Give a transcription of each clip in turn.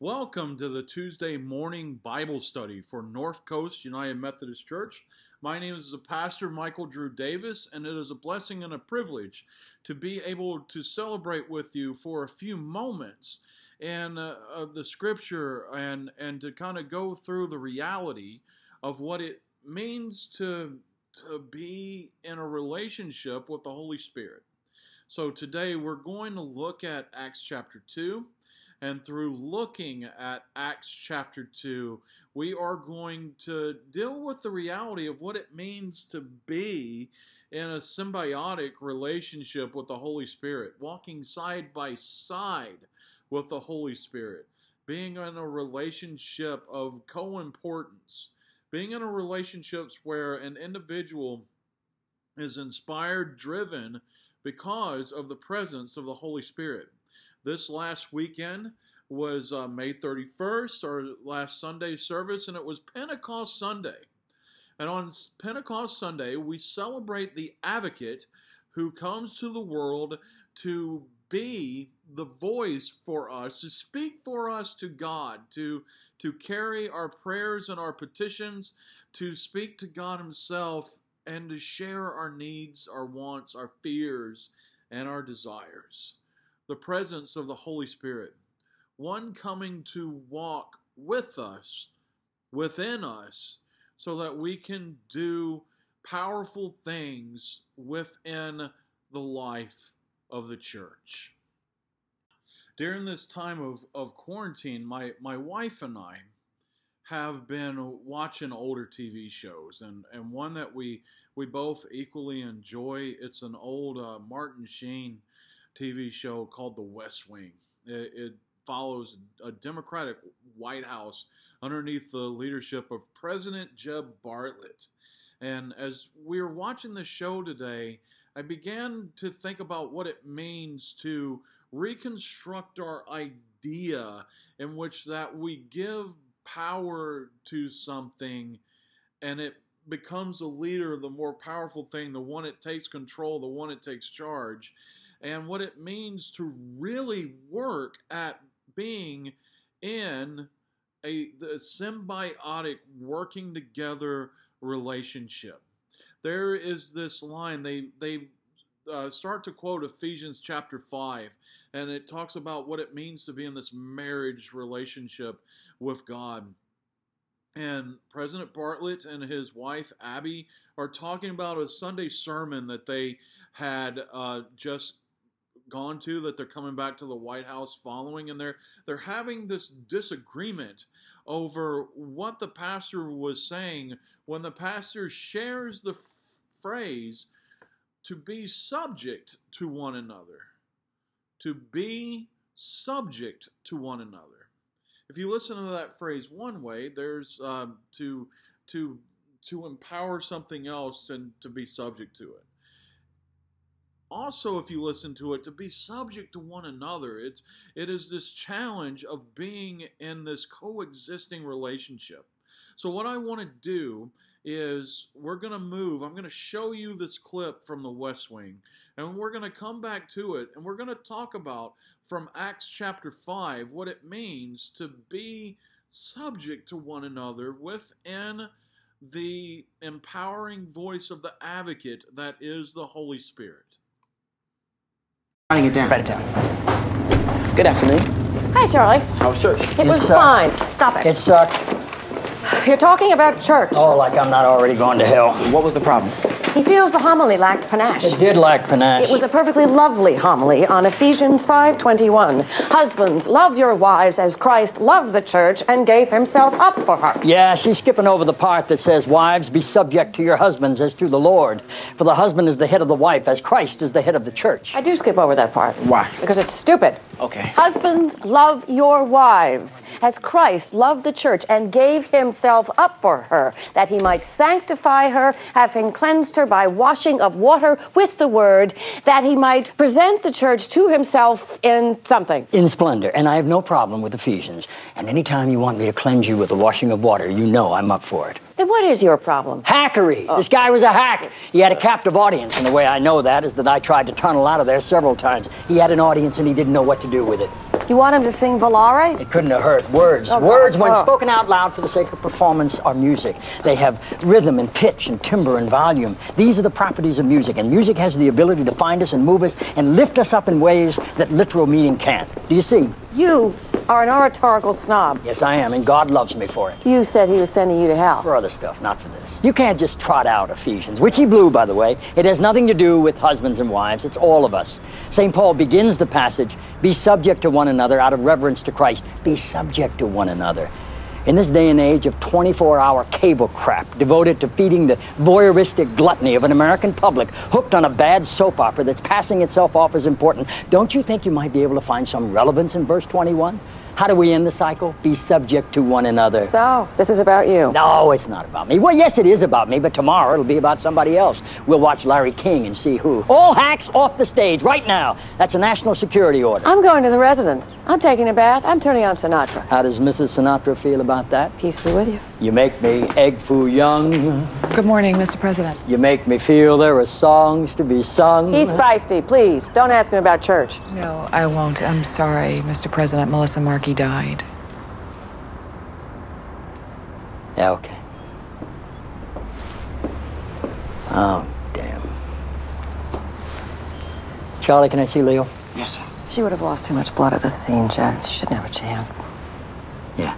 Welcome to the Tuesday morning Bible study for North Coast United Methodist Church. My name is pastor Michael Drew Davis, and it is a blessing and a privilege to be able to celebrate with you for a few moments and uh, of the scripture and and to kind of go through the reality of what it means to to be in a relationship with the Holy Spirit. So today we're going to look at Acts chapter 2 and through looking at Acts chapter 2, we are going to deal with the reality of what it means to be in a symbiotic relationship with the Holy Spirit, walking side by side with the Holy Spirit, being in a relationship of co importance, being in a relationships where an individual is inspired, driven because of the presence of the Holy Spirit. This last weekend was uh, May 31st, our last Sunday service, and it was Pentecost Sunday. And on Pentecost Sunday, we celebrate the advocate who comes to the world to be the voice for us, to speak for us to God, to, to carry our prayers and our petitions, to speak to God Himself, and to share our needs, our wants, our fears, and our desires the presence of the Holy Spirit, one coming to walk with us, within us, so that we can do powerful things within the life of the church. During this time of, of quarantine, my, my wife and I have been watching older TV shows, and, and one that we, we both equally enjoy. It's an old uh, Martin Sheen TV show called The West Wing. It, it follows a Democratic White House underneath the leadership of President Jed Bartlet. And as we were watching the show today, I began to think about what it means to reconstruct our idea in which that we give power to something and it becomes a leader, the more powerful thing, the one that takes control, the one that takes charge and what it means to really work at being in a symbiotic working together relationship. There is this line they they uh, start to quote Ephesians chapter 5, and it talks about what it means to be in this marriage relationship with God. And President Bartlet and his wife Abby are talking about a Sunday sermon that they had uh, just gone to that they're coming back to the White House following, and they're they're having this disagreement over what the pastor was saying when the pastor shares the f- phrase to be subject to one another. To be subject to one another. If you listen to that phrase one way, there's um, to to to empower something else and to be subject to it also if you listen to it to be subject to one another it's it is this challenge of being in this coexisting relationship so what i want to do is we're going to move i'm going to show you this clip from the west wing and we're going to come back to it and we're going to talk about from acts chapter 5 what it means to be subject to one another within the empowering voice of the advocate that is the Holy Spirit. Writing it down. Write it down. Good afternoon. Hi, Charlie. How was church? It was sucked. fine. Stop it. It sucked. You're talking about church. Oh, like I'm not already going to hell. What was the problem? He feels the homily lacked panache. It did lack panache. It was a perfectly lovely homily on Ephesians 5:21. Husbands, love your wives as Christ loved the church and gave himself up for her. yeah, she's skipping over the part that says, Wives, be subject to your husbands as to the Lord. For the husband is the head of the wife, as Christ is the head of the church. I do skip over that part. Why? Because it's stupid. Okay. Husbands, love your wives as Christ loved the church and gave himself up for her, that he might sanctify her, having cleansed her by washing of water with the word, that he might present the church to himself in something. In splendor. And I have no problem with Ephesians. And anytime you want me to cleanse you with the washing of water, you know I'm up for it. Then what is your problem? Hackery. Oh. This guy was a hack. He had a captive audience. And the way I know that is that I tried to tunnel out of there several times. He had an audience and he didn't know what to do with it. You want him to sing Volare? It couldn't have hurt. Words. Oh, God. Words, when Oh. spoken out loud for the sake of performance, are music. They have rhythm and pitch and timbre and volume. These are the properties of music, and music has the ability to find us and move us and lift us up in ways that literal meaning can't. Do you see? You are an oratorical snob. Yes, I am, and God loves me for it. You said he was sending you to hell. For other stuff, not for this. You can't just trot out Ephesians, which he blew, by the way. It has nothing to do with husbands and wives, it's all of us. St. Paul begins the passage be subject to one another out of reverence to Christ. Be subject to one another. In this day and age of 24 hour cable crap devoted to feeding the voyeuristic gluttony of an American public hooked on a bad soap opera that's passing itself off as important, don't you think you might be able to find some relevance in verse 21? How do we end the cycle? Be subject to one another. So, this is about you. No, it's not about me. Well, yes, it is about me, but tomorrow it'll be about somebody else. We'll watch Larry King and see who. All hacks off the stage right now. That's a national security order. I'm going to the residence. I'm taking a bath. I'm turning on Sinatra. How does Mrs. Sinatra feel about that? Peace be with you. You make me egg foo young. Good morning, Mr. President. You make me feel there are songs to be sung. He's feisty. Please, don't ask him about church. No, I won't. I'm sorry, Mr. President. Melissa Markey died. Yeah, okay. Oh, damn. Charlie, can I see Leo? Yes, sir. She would have lost too much blood at the scene, Jed. She shouldn't have a chance. Yeah.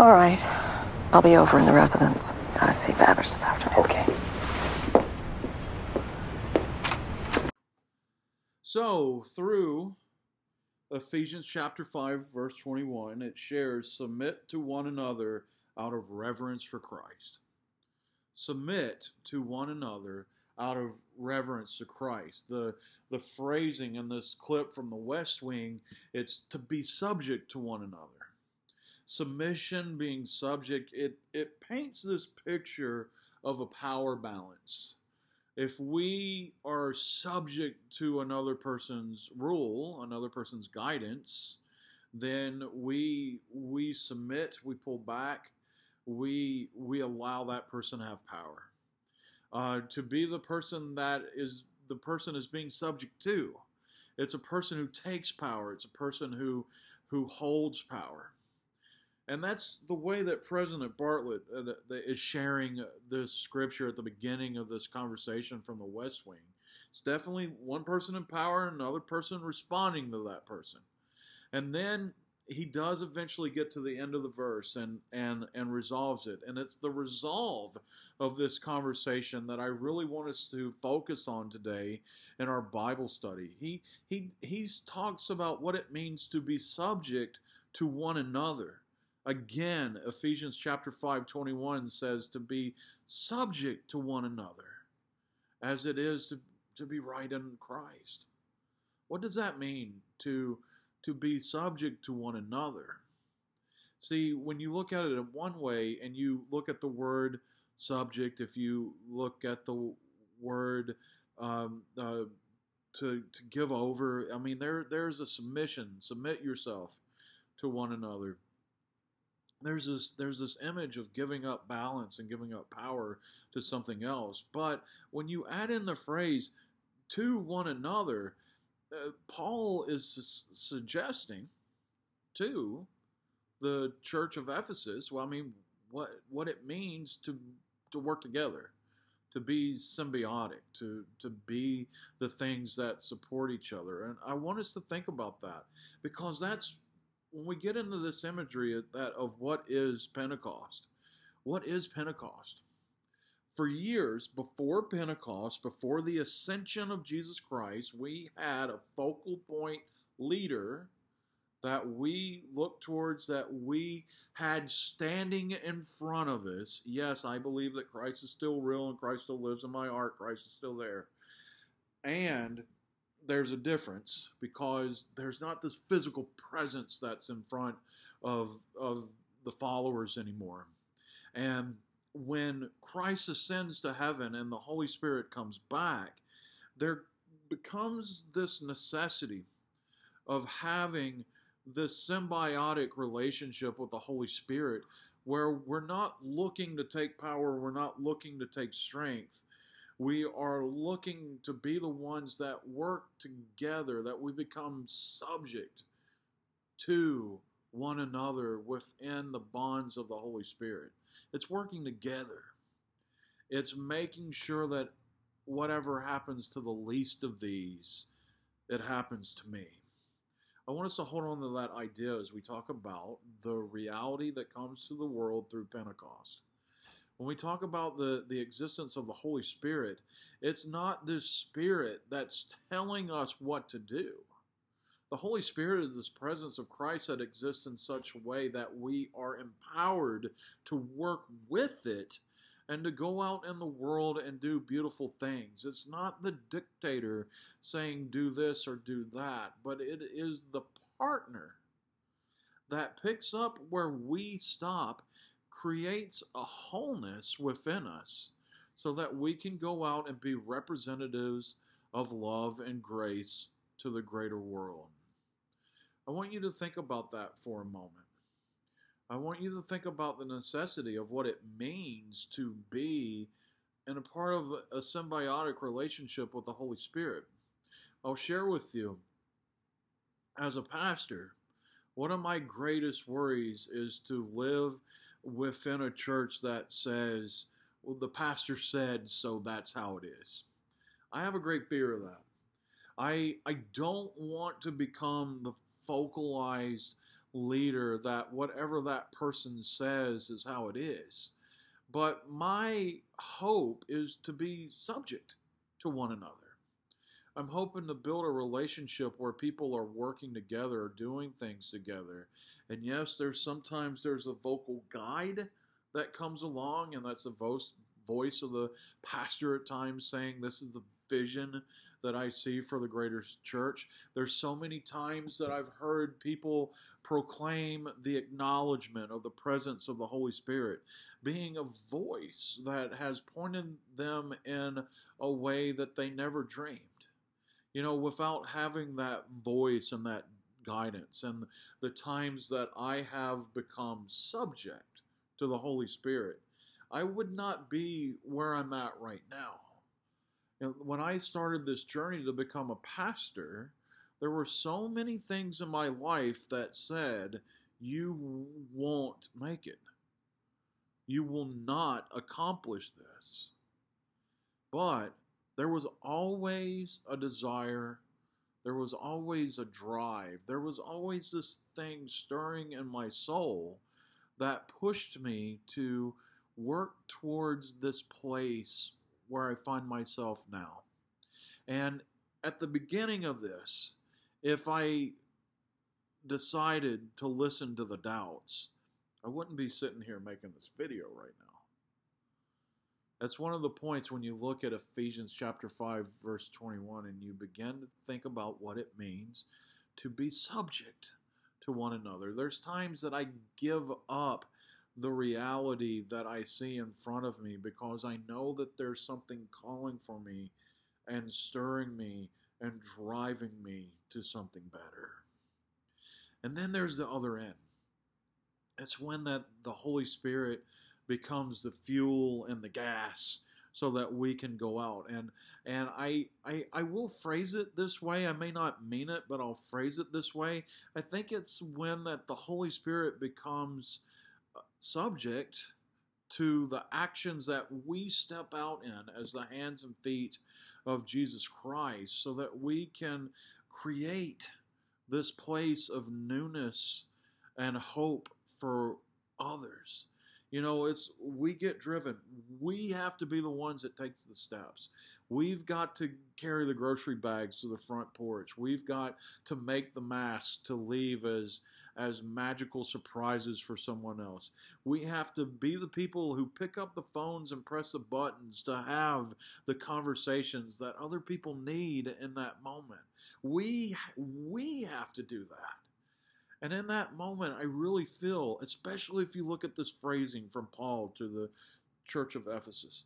All right. I'll be over in the residence. Gotta see Babish this afternoon. Okay. So, through Ephesians chapter 5, verse 21, it shares submit to one another out of reverence for Christ. Submit to one another out of reverence to Christ. The, the phrasing in this clip from the West Wing, it's to be subject to one another. Submission, being subject, it, it paints this picture of a power balance if we are subject to another person's rule, another person's guidance, then we we submit, we pull back, we we allow that person to have power. Uh, to be the person that is the person is being subject to. It's a person who takes power. It's a person who who holds power. And that's the way that President Bartlet uh, is sharing this scripture at the beginning of this conversation from the West Wing. It's definitely one person in power and another person responding to that person. And then he does eventually get to the end of the verse and and and resolves it. And it's the resolve of this conversation that I really want us to focus on today in our Bible study. He he he talks about what it means to be subject to one another. Again, Ephesians chapter 5 21 says to be subject to one another as it is to, to be right in Christ. What does that mean to, to be subject to one another? See, when you look at it in one way and you look at the word subject, if you look at the word um, uh, to, to give over, I mean, there, there's a submission. Submit yourself to one another there's this there's this image of giving up balance and giving up power to something else. But when you add in the phrase to one another uh, paul is su- suggesting to the church of ephesus well i mean what what it means to to work together to be symbiotic to to be the things that support each other. And i want us to think about that because that's when we get into this imagery of that of what is Pentecost, what is Pentecost? For years before Pentecost, before the ascension of Jesus Christ, we had a focal point leader that we looked towards, that we had standing in front of us. Yes, I believe that Christ is still real and Christ still lives in my heart. Christ is still there. And there's a difference because there's not this physical presence that's in front of of the followers anymore. And when Christ ascends to heaven and the Holy Spirit comes back, there becomes this necessity of having this symbiotic relationship with the Holy Spirit where we're not looking to take power, we're not looking to take strength, We are looking to be the ones that work together, that we become subject to one another within the bonds of the Holy Spirit. It's working together. It's making sure that whatever happens to the least of these, it happens to me. I want us to hold on to that idea as we talk about the reality that comes to the world through Pentecost. When we talk about the, the existence of the Holy Spirit, it's not this Spirit that's telling us what to do. The Holy Spirit is this presence of Christ that exists in such a way that we are empowered to work with it and to go out in the world and do beautiful things. It's not the dictator saying do this or do that, but it is the partner that picks up where we stop, creates a wholeness within us so that we can go out and be representatives of love and grace to the greater world. I want you to think about that for a moment. I want you to think about the necessity of what it means to be in a part of a symbiotic relationship with the Holy Spirit. I'll share with you, as a pastor, one of my greatest worries is to live within a church that says, well, the pastor said, so that's how it is. I have a great fear of that. I, I don't want to become the focalized leader that whatever that person says is how it is. But my hope is to be subject to one another. I'm hoping to build a relationship where people are working together, doing things together. And yes, there's sometimes there's a vocal guide that comes along, and that's the voice voice of the pastor at times saying this is the vision that I see for the greater church. There's so many times that I've heard people proclaim the acknowledgement of the presence of the Holy Spirit, being a voice that has pointed them in a way that they never dreamed. You know, without having that voice and that guidance, and the times that I have become subject to the Holy Spirit, I would not be where I'm at right now. When I started this journey to become a pastor, there were so many things in my life that said, You won't make it. You will not accomplish this. But there was always a desire, there was always a drive, there was always this thing stirring in my soul that pushed me to work towards this place where I find myself now. And at the beginning of this, if I decided to listen to the doubts, I wouldn't be sitting here making this video right now. That's one of the points when you look at Ephesians chapter 5 verse 21 and you begin to think about what it means to be subject to one another. There's times that I give up the reality that I see in front of me because I know that there's something calling for me and stirring me and driving me to something better. And then there's the other end. It's when that the Holy Spirit becomes the fuel and the gas so that we can go out. And and I, I I will phrase it this way. I may not mean it, but I'll phrase it this way. I think it's when that the Holy Spirit becomes uh, subject to the actions that we step out in as the hands and feet of Jesus Christ so that we can create this place of newness and hope for others. You know, it's we get driven. We have to be the ones that takes the steps. We've got to carry the grocery bags to the front porch. We've got to make the masks to leave as as magical surprises for someone else. We have to be the people who pick up the phones and press the buttons to have the conversations that other people need in that moment. We we have to do that. And in that moment, I really feel, especially if you look at this phrasing from Paul to the church of Ephesus,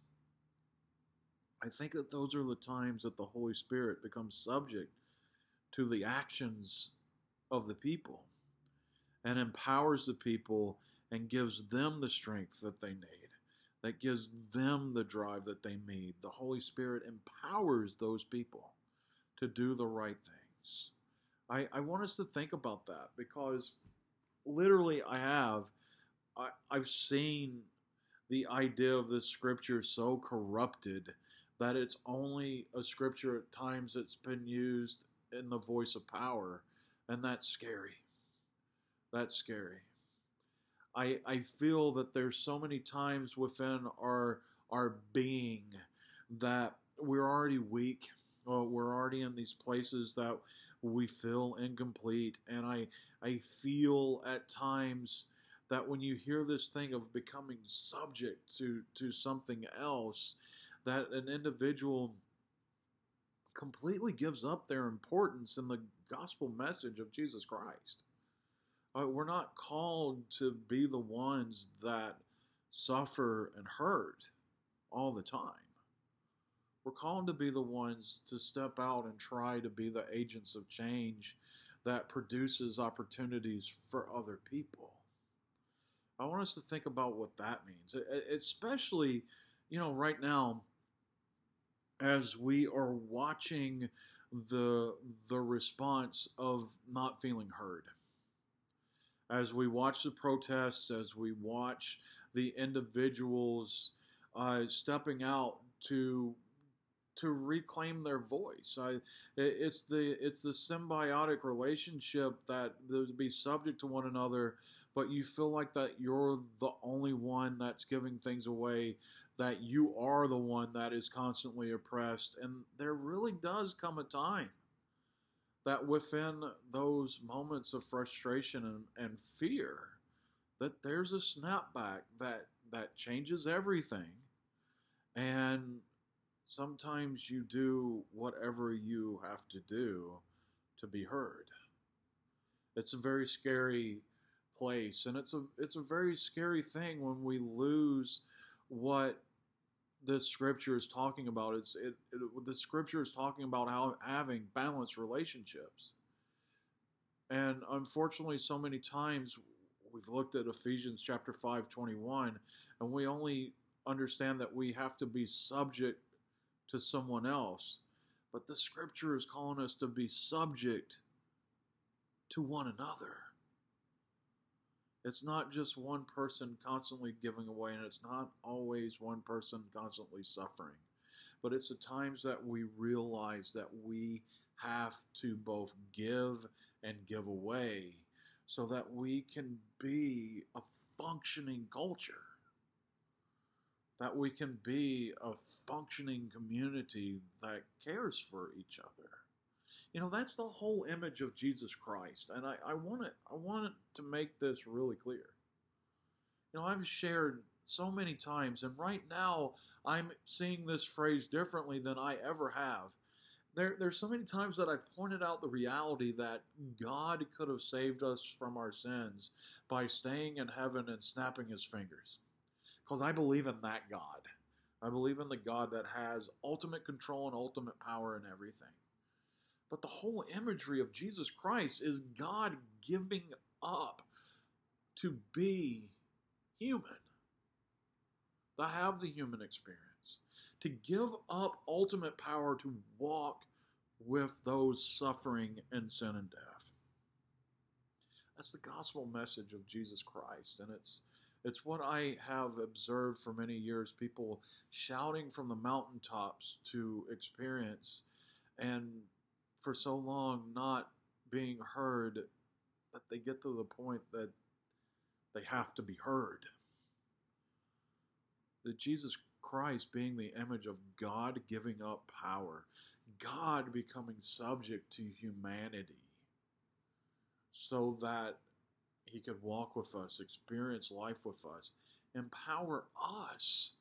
I think that those are the times that the Holy Spirit becomes subject to the actions of the people and empowers the people and gives them the strength that they need. that gives them the drive that they need. The Holy Spirit empowers those people to do the right things. I, I want us to think about that because literally I have I, I've seen the idea of this scripture so corrupted that it's only a scripture at times that's been used in the voice of power, and that's scary. That's scary. I I feel that there's so many times within our our being that we're already weak. Or we're already in these places that we feel incomplete, and I I feel at times that when you hear this thing of becoming subject to to something else, that an individual completely gives up their importance in the gospel message of Jesus Christ. Uh, we're not called to be the ones that suffer and hurt all the time. We're called to be the ones to step out and try to be the agents of change that produces opportunities for other people. I want us to think about what that means, especially, you know, right now as we are watching the the response of not feeling heard as we watch the protests as we watch the individuals uh, stepping out to to reclaim their voice. I, it's the it's the symbiotic relationship that to be subject to one another, but you feel like that you're the only one that's giving things away that you are the one that is constantly oppressed. And there really does come a time that within those moments of frustration and, and fear, that there's a snapback that that changes everything. And sometimes you do whatever you have to do to be heard. It's a very scary place and it's a it's a very scary thing when we lose what the scripture is talking about. It's it, it, the scripture is talking about how having balanced relationships. And unfortunately, so many times we've looked at Ephesians chapter 5, 21, and we only understand that we have to be subject to someone else. But the scripture is calling us to be subject to one another. It's not just one person constantly giving away, and it's not always one person constantly suffering. But it's the times that we realize that we have to both give and give away so that we can be a functioning culture, that we can be a functioning community that cares for each other. You know, that's the whole image of Jesus Christ. And I, I want it I want to make this really clear. You know, I've shared so many times, and right now I'm seeing this phrase differently than I ever have. There, there's so many times that I've pointed out the reality that God could have saved us from our sins by staying in heaven and snapping his fingers. Because I believe in that God. I believe in the God that has ultimate control and ultimate power in everything. But the whole imagery of Jesus Christ is God giving up to be human, to have the human experience, to give up ultimate power to walk with those suffering in sin and death. That's the gospel message of Jesus Christ, and it's it's what I have observed for many years people shouting from the mountaintops to experience and for so long not being heard that they get to the point that they have to be heard. That Jesus Christ being the image of God giving up power, God becoming subject to humanity so that he could walk with us, experience life with us, empower us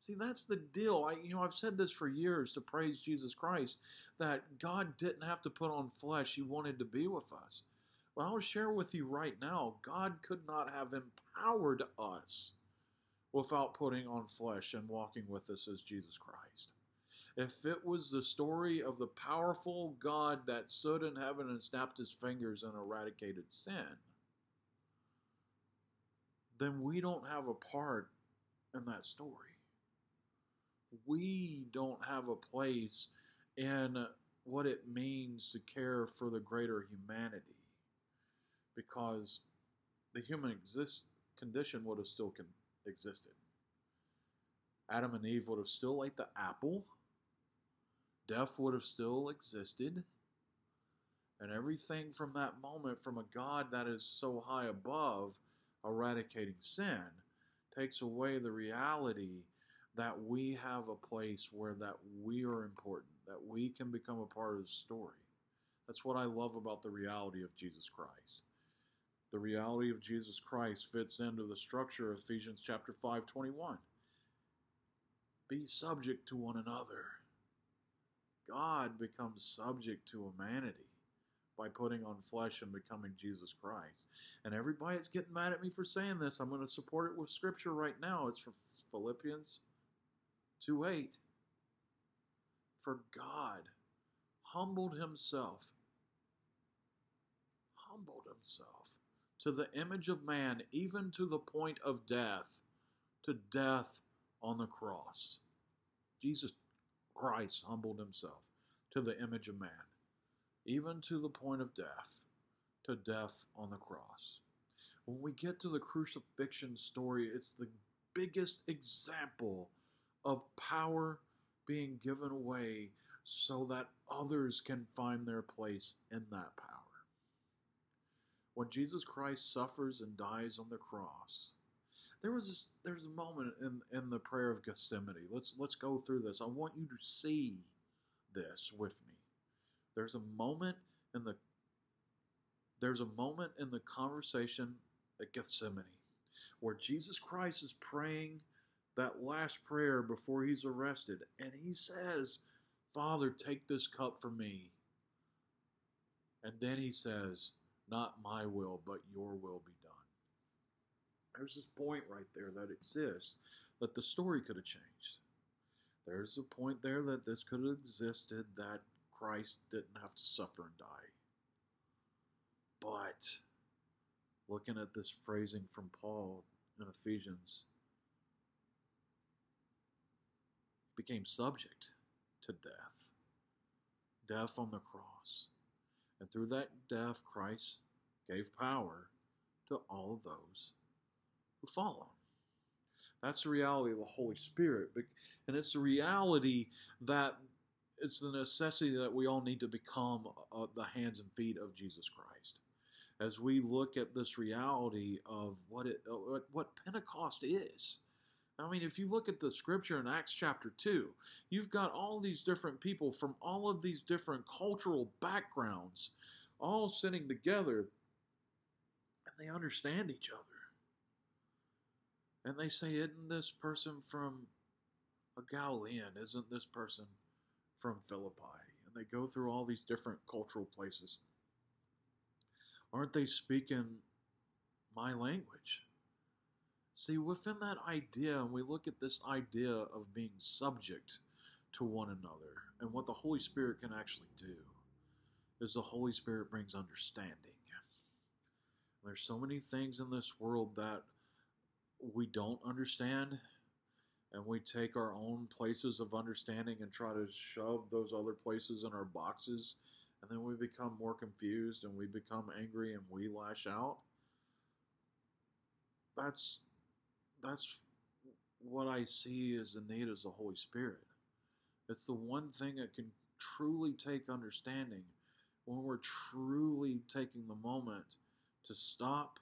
See, that's the deal. I, you know, I've said this for years to praise Jesus Christ that God didn't have to put on flesh; He wanted to be with us. Well, I'll share with you right now. God could not have empowered us without putting on flesh and walking with us as Jesus Christ. If it was the story of the powerful God that stood in heaven and snapped his fingers and eradicated sin, then we don't have a part in that story. We don't have a place in what it means to care for the greater humanity because the human exist, condition would have still con- existed. Adam and Eve would have still ate the apple. Death would have still existed. And everything from that moment, from a God that is so high above, eradicating sin, takes away the reality that we have a place where that we are important, that we can become a part of the story. That's what I love about the reality of Jesus Christ. The reality of Jesus Christ fits into the structure of Ephesians chapter 5, 21. Be subject to one another. God becomes subject to humanity by putting on flesh and becoming Jesus Christ. And everybody that's getting mad at me for saying this, I'm going to support it with scripture right now. It's from Philippians 2 8. For God humbled himself, humbled himself to the image of man, even to the point of death, to death on the cross. Jesus Christ humbled himself to the image of man, even to the point of death, to death on the cross. When we get to the crucifixion story, it's the biggest example of power being given away so that others can find their place in that power. When Jesus Christ suffers and dies on the cross, there was this, there's a moment in, in the prayer of Gethsemane. Let's let's go through this. I want you to see this with me. There's a moment in the there's a moment in the conversation at Gethsemane where Jesus Christ is praying that last prayer before he's arrested, and he says, Father, take this cup from me. And then he says, Not my will, but your will be done. There's this point right there that exists that the story could have changed. There's a point there that this could have existed that Christ didn't have to suffer and die. But looking at this phrasing from Paul in Ephesians, became subject to death, death on the cross. And through that death, Christ gave power to all those who follow. That's the reality of the Holy Spirit. And it's the reality that it's the necessity that we all need to become uh, the hands and feet of Jesus Christ. As we look at this reality of what it, uh, what Pentecost is, I mean, if you look at the scripture in Acts chapter 2, you've got all these different people from all of these different cultural backgrounds all sitting together and they understand each other. And they say, Isn't this person from a Galilean? Isn't this person from Philippi? And they go through all these different cultural places. Aren't they speaking my language? See, within that idea, and we look at this idea of being subject to one another, and what the Holy Spirit can actually do, is the Holy Spirit brings understanding. There's so many things in this world that we don't understand, and we take our own places of understanding and try to shove those other places in our boxes, and then we become more confused and we become angry and we lash out. That's that's what I see as the need is the Holy Spirit. It's the one thing that can truly take understanding when we're truly taking the moment to stop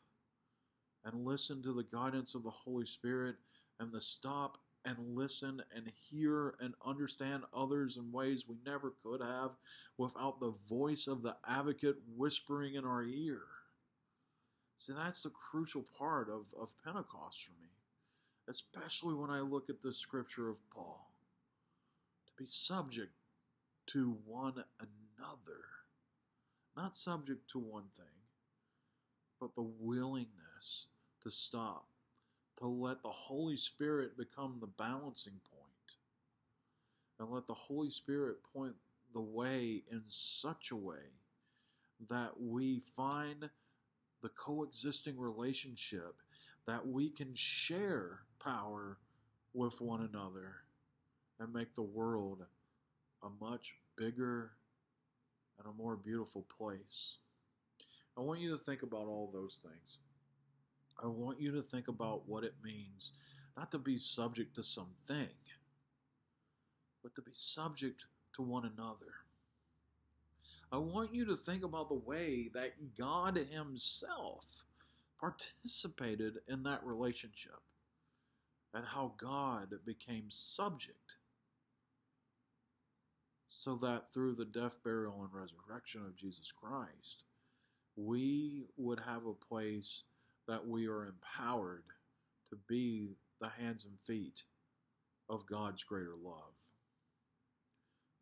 and listen to the guidance of the Holy Spirit and to stop and listen and hear and understand others in ways we never could have without the voice of the advocate whispering in our ear. See, that's the crucial part of, of Pentecost for me especially when I look at the scripture of Paul, to be subject to one another, not subject to one thing, but the willingness to stop, to let the Holy Spirit become the balancing point, and let the Holy Spirit point the way in such a way that we find the coexisting relationship that we can share power with one another and make the world a much bigger and a more beautiful place. I want you to think about all those things. I want you to think about what it means not to be subject to something, but to be subject to one another. I want you to think about the way that God Himself participated in that relationship and how God became subject so that through the death, burial, and resurrection of Jesus Christ, we would have a place that we are empowered to be the hands and feet of God's greater love.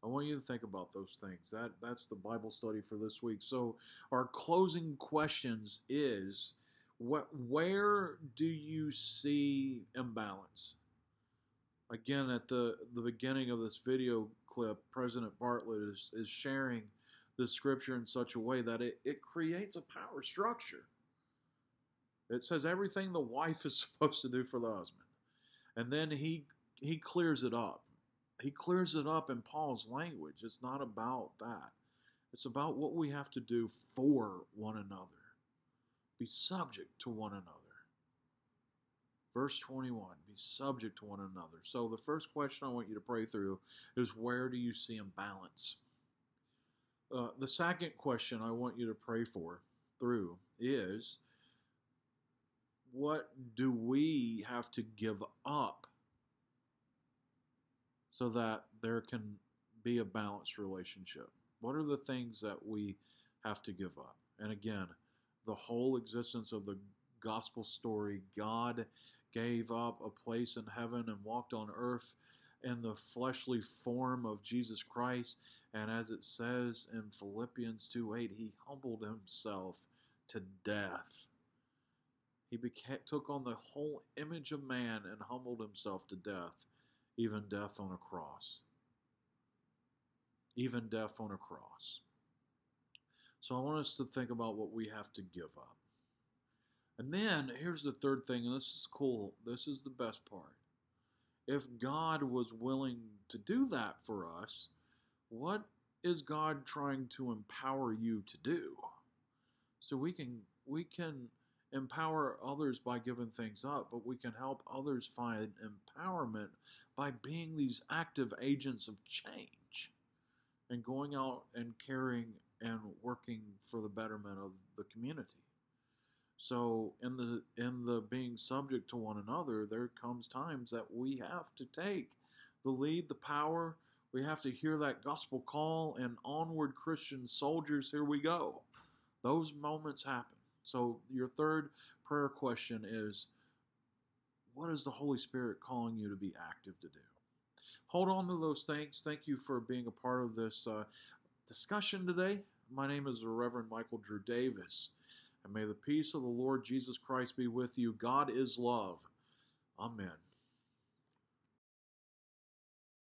I want you to think about those things. That that's the Bible study for this week. So our closing questions is what where do you see imbalance? Again, at the, the beginning of this video clip, President Bartlet is, is sharing the scripture in such a way that it, it creates a power structure. It says everything the wife is supposed to do for the husband. And then he he clears it up. He clears it up in Paul's language. It's not about that. It's about what we have to do for one another. Be subject to one another. Verse 21 Be subject to one another. So, the first question I want you to pray through is where do you see imbalance? Uh, the second question I want you to pray for through is what do we have to give up so that there can be a balanced relationship? What are the things that we have to give up? And again, the whole existence of the gospel story, God gave up a place in heaven and walked on earth in the fleshly form of Jesus Christ. And as it says in Philippians 2 8, he humbled himself to death. He took on the whole image of man and humbled himself to death, even death on a cross. Even death on a cross. So I want us to think about what we have to give up. And then here's the third thing, and this is cool. This is the best part. If God was willing to do that for us, what is God trying to empower you to do? So we can we can empower others by giving things up, but we can help others find empowerment by being these active agents of change and going out and caring and working for the betterment of the community. So in the in the being subject to one another, there comes times that we have to take the lead, the power. We have to hear that gospel call and onward Christian soldiers, here we go. Those moments happen. So your third prayer question is what is the Holy Spirit calling you to be active to do? Hold on to those things. Thank you for being a part of this uh, discussion today. My name is the Reverend Michael Drew Davis. And may the peace of the Lord Jesus Christ be with you. God is love. Amen.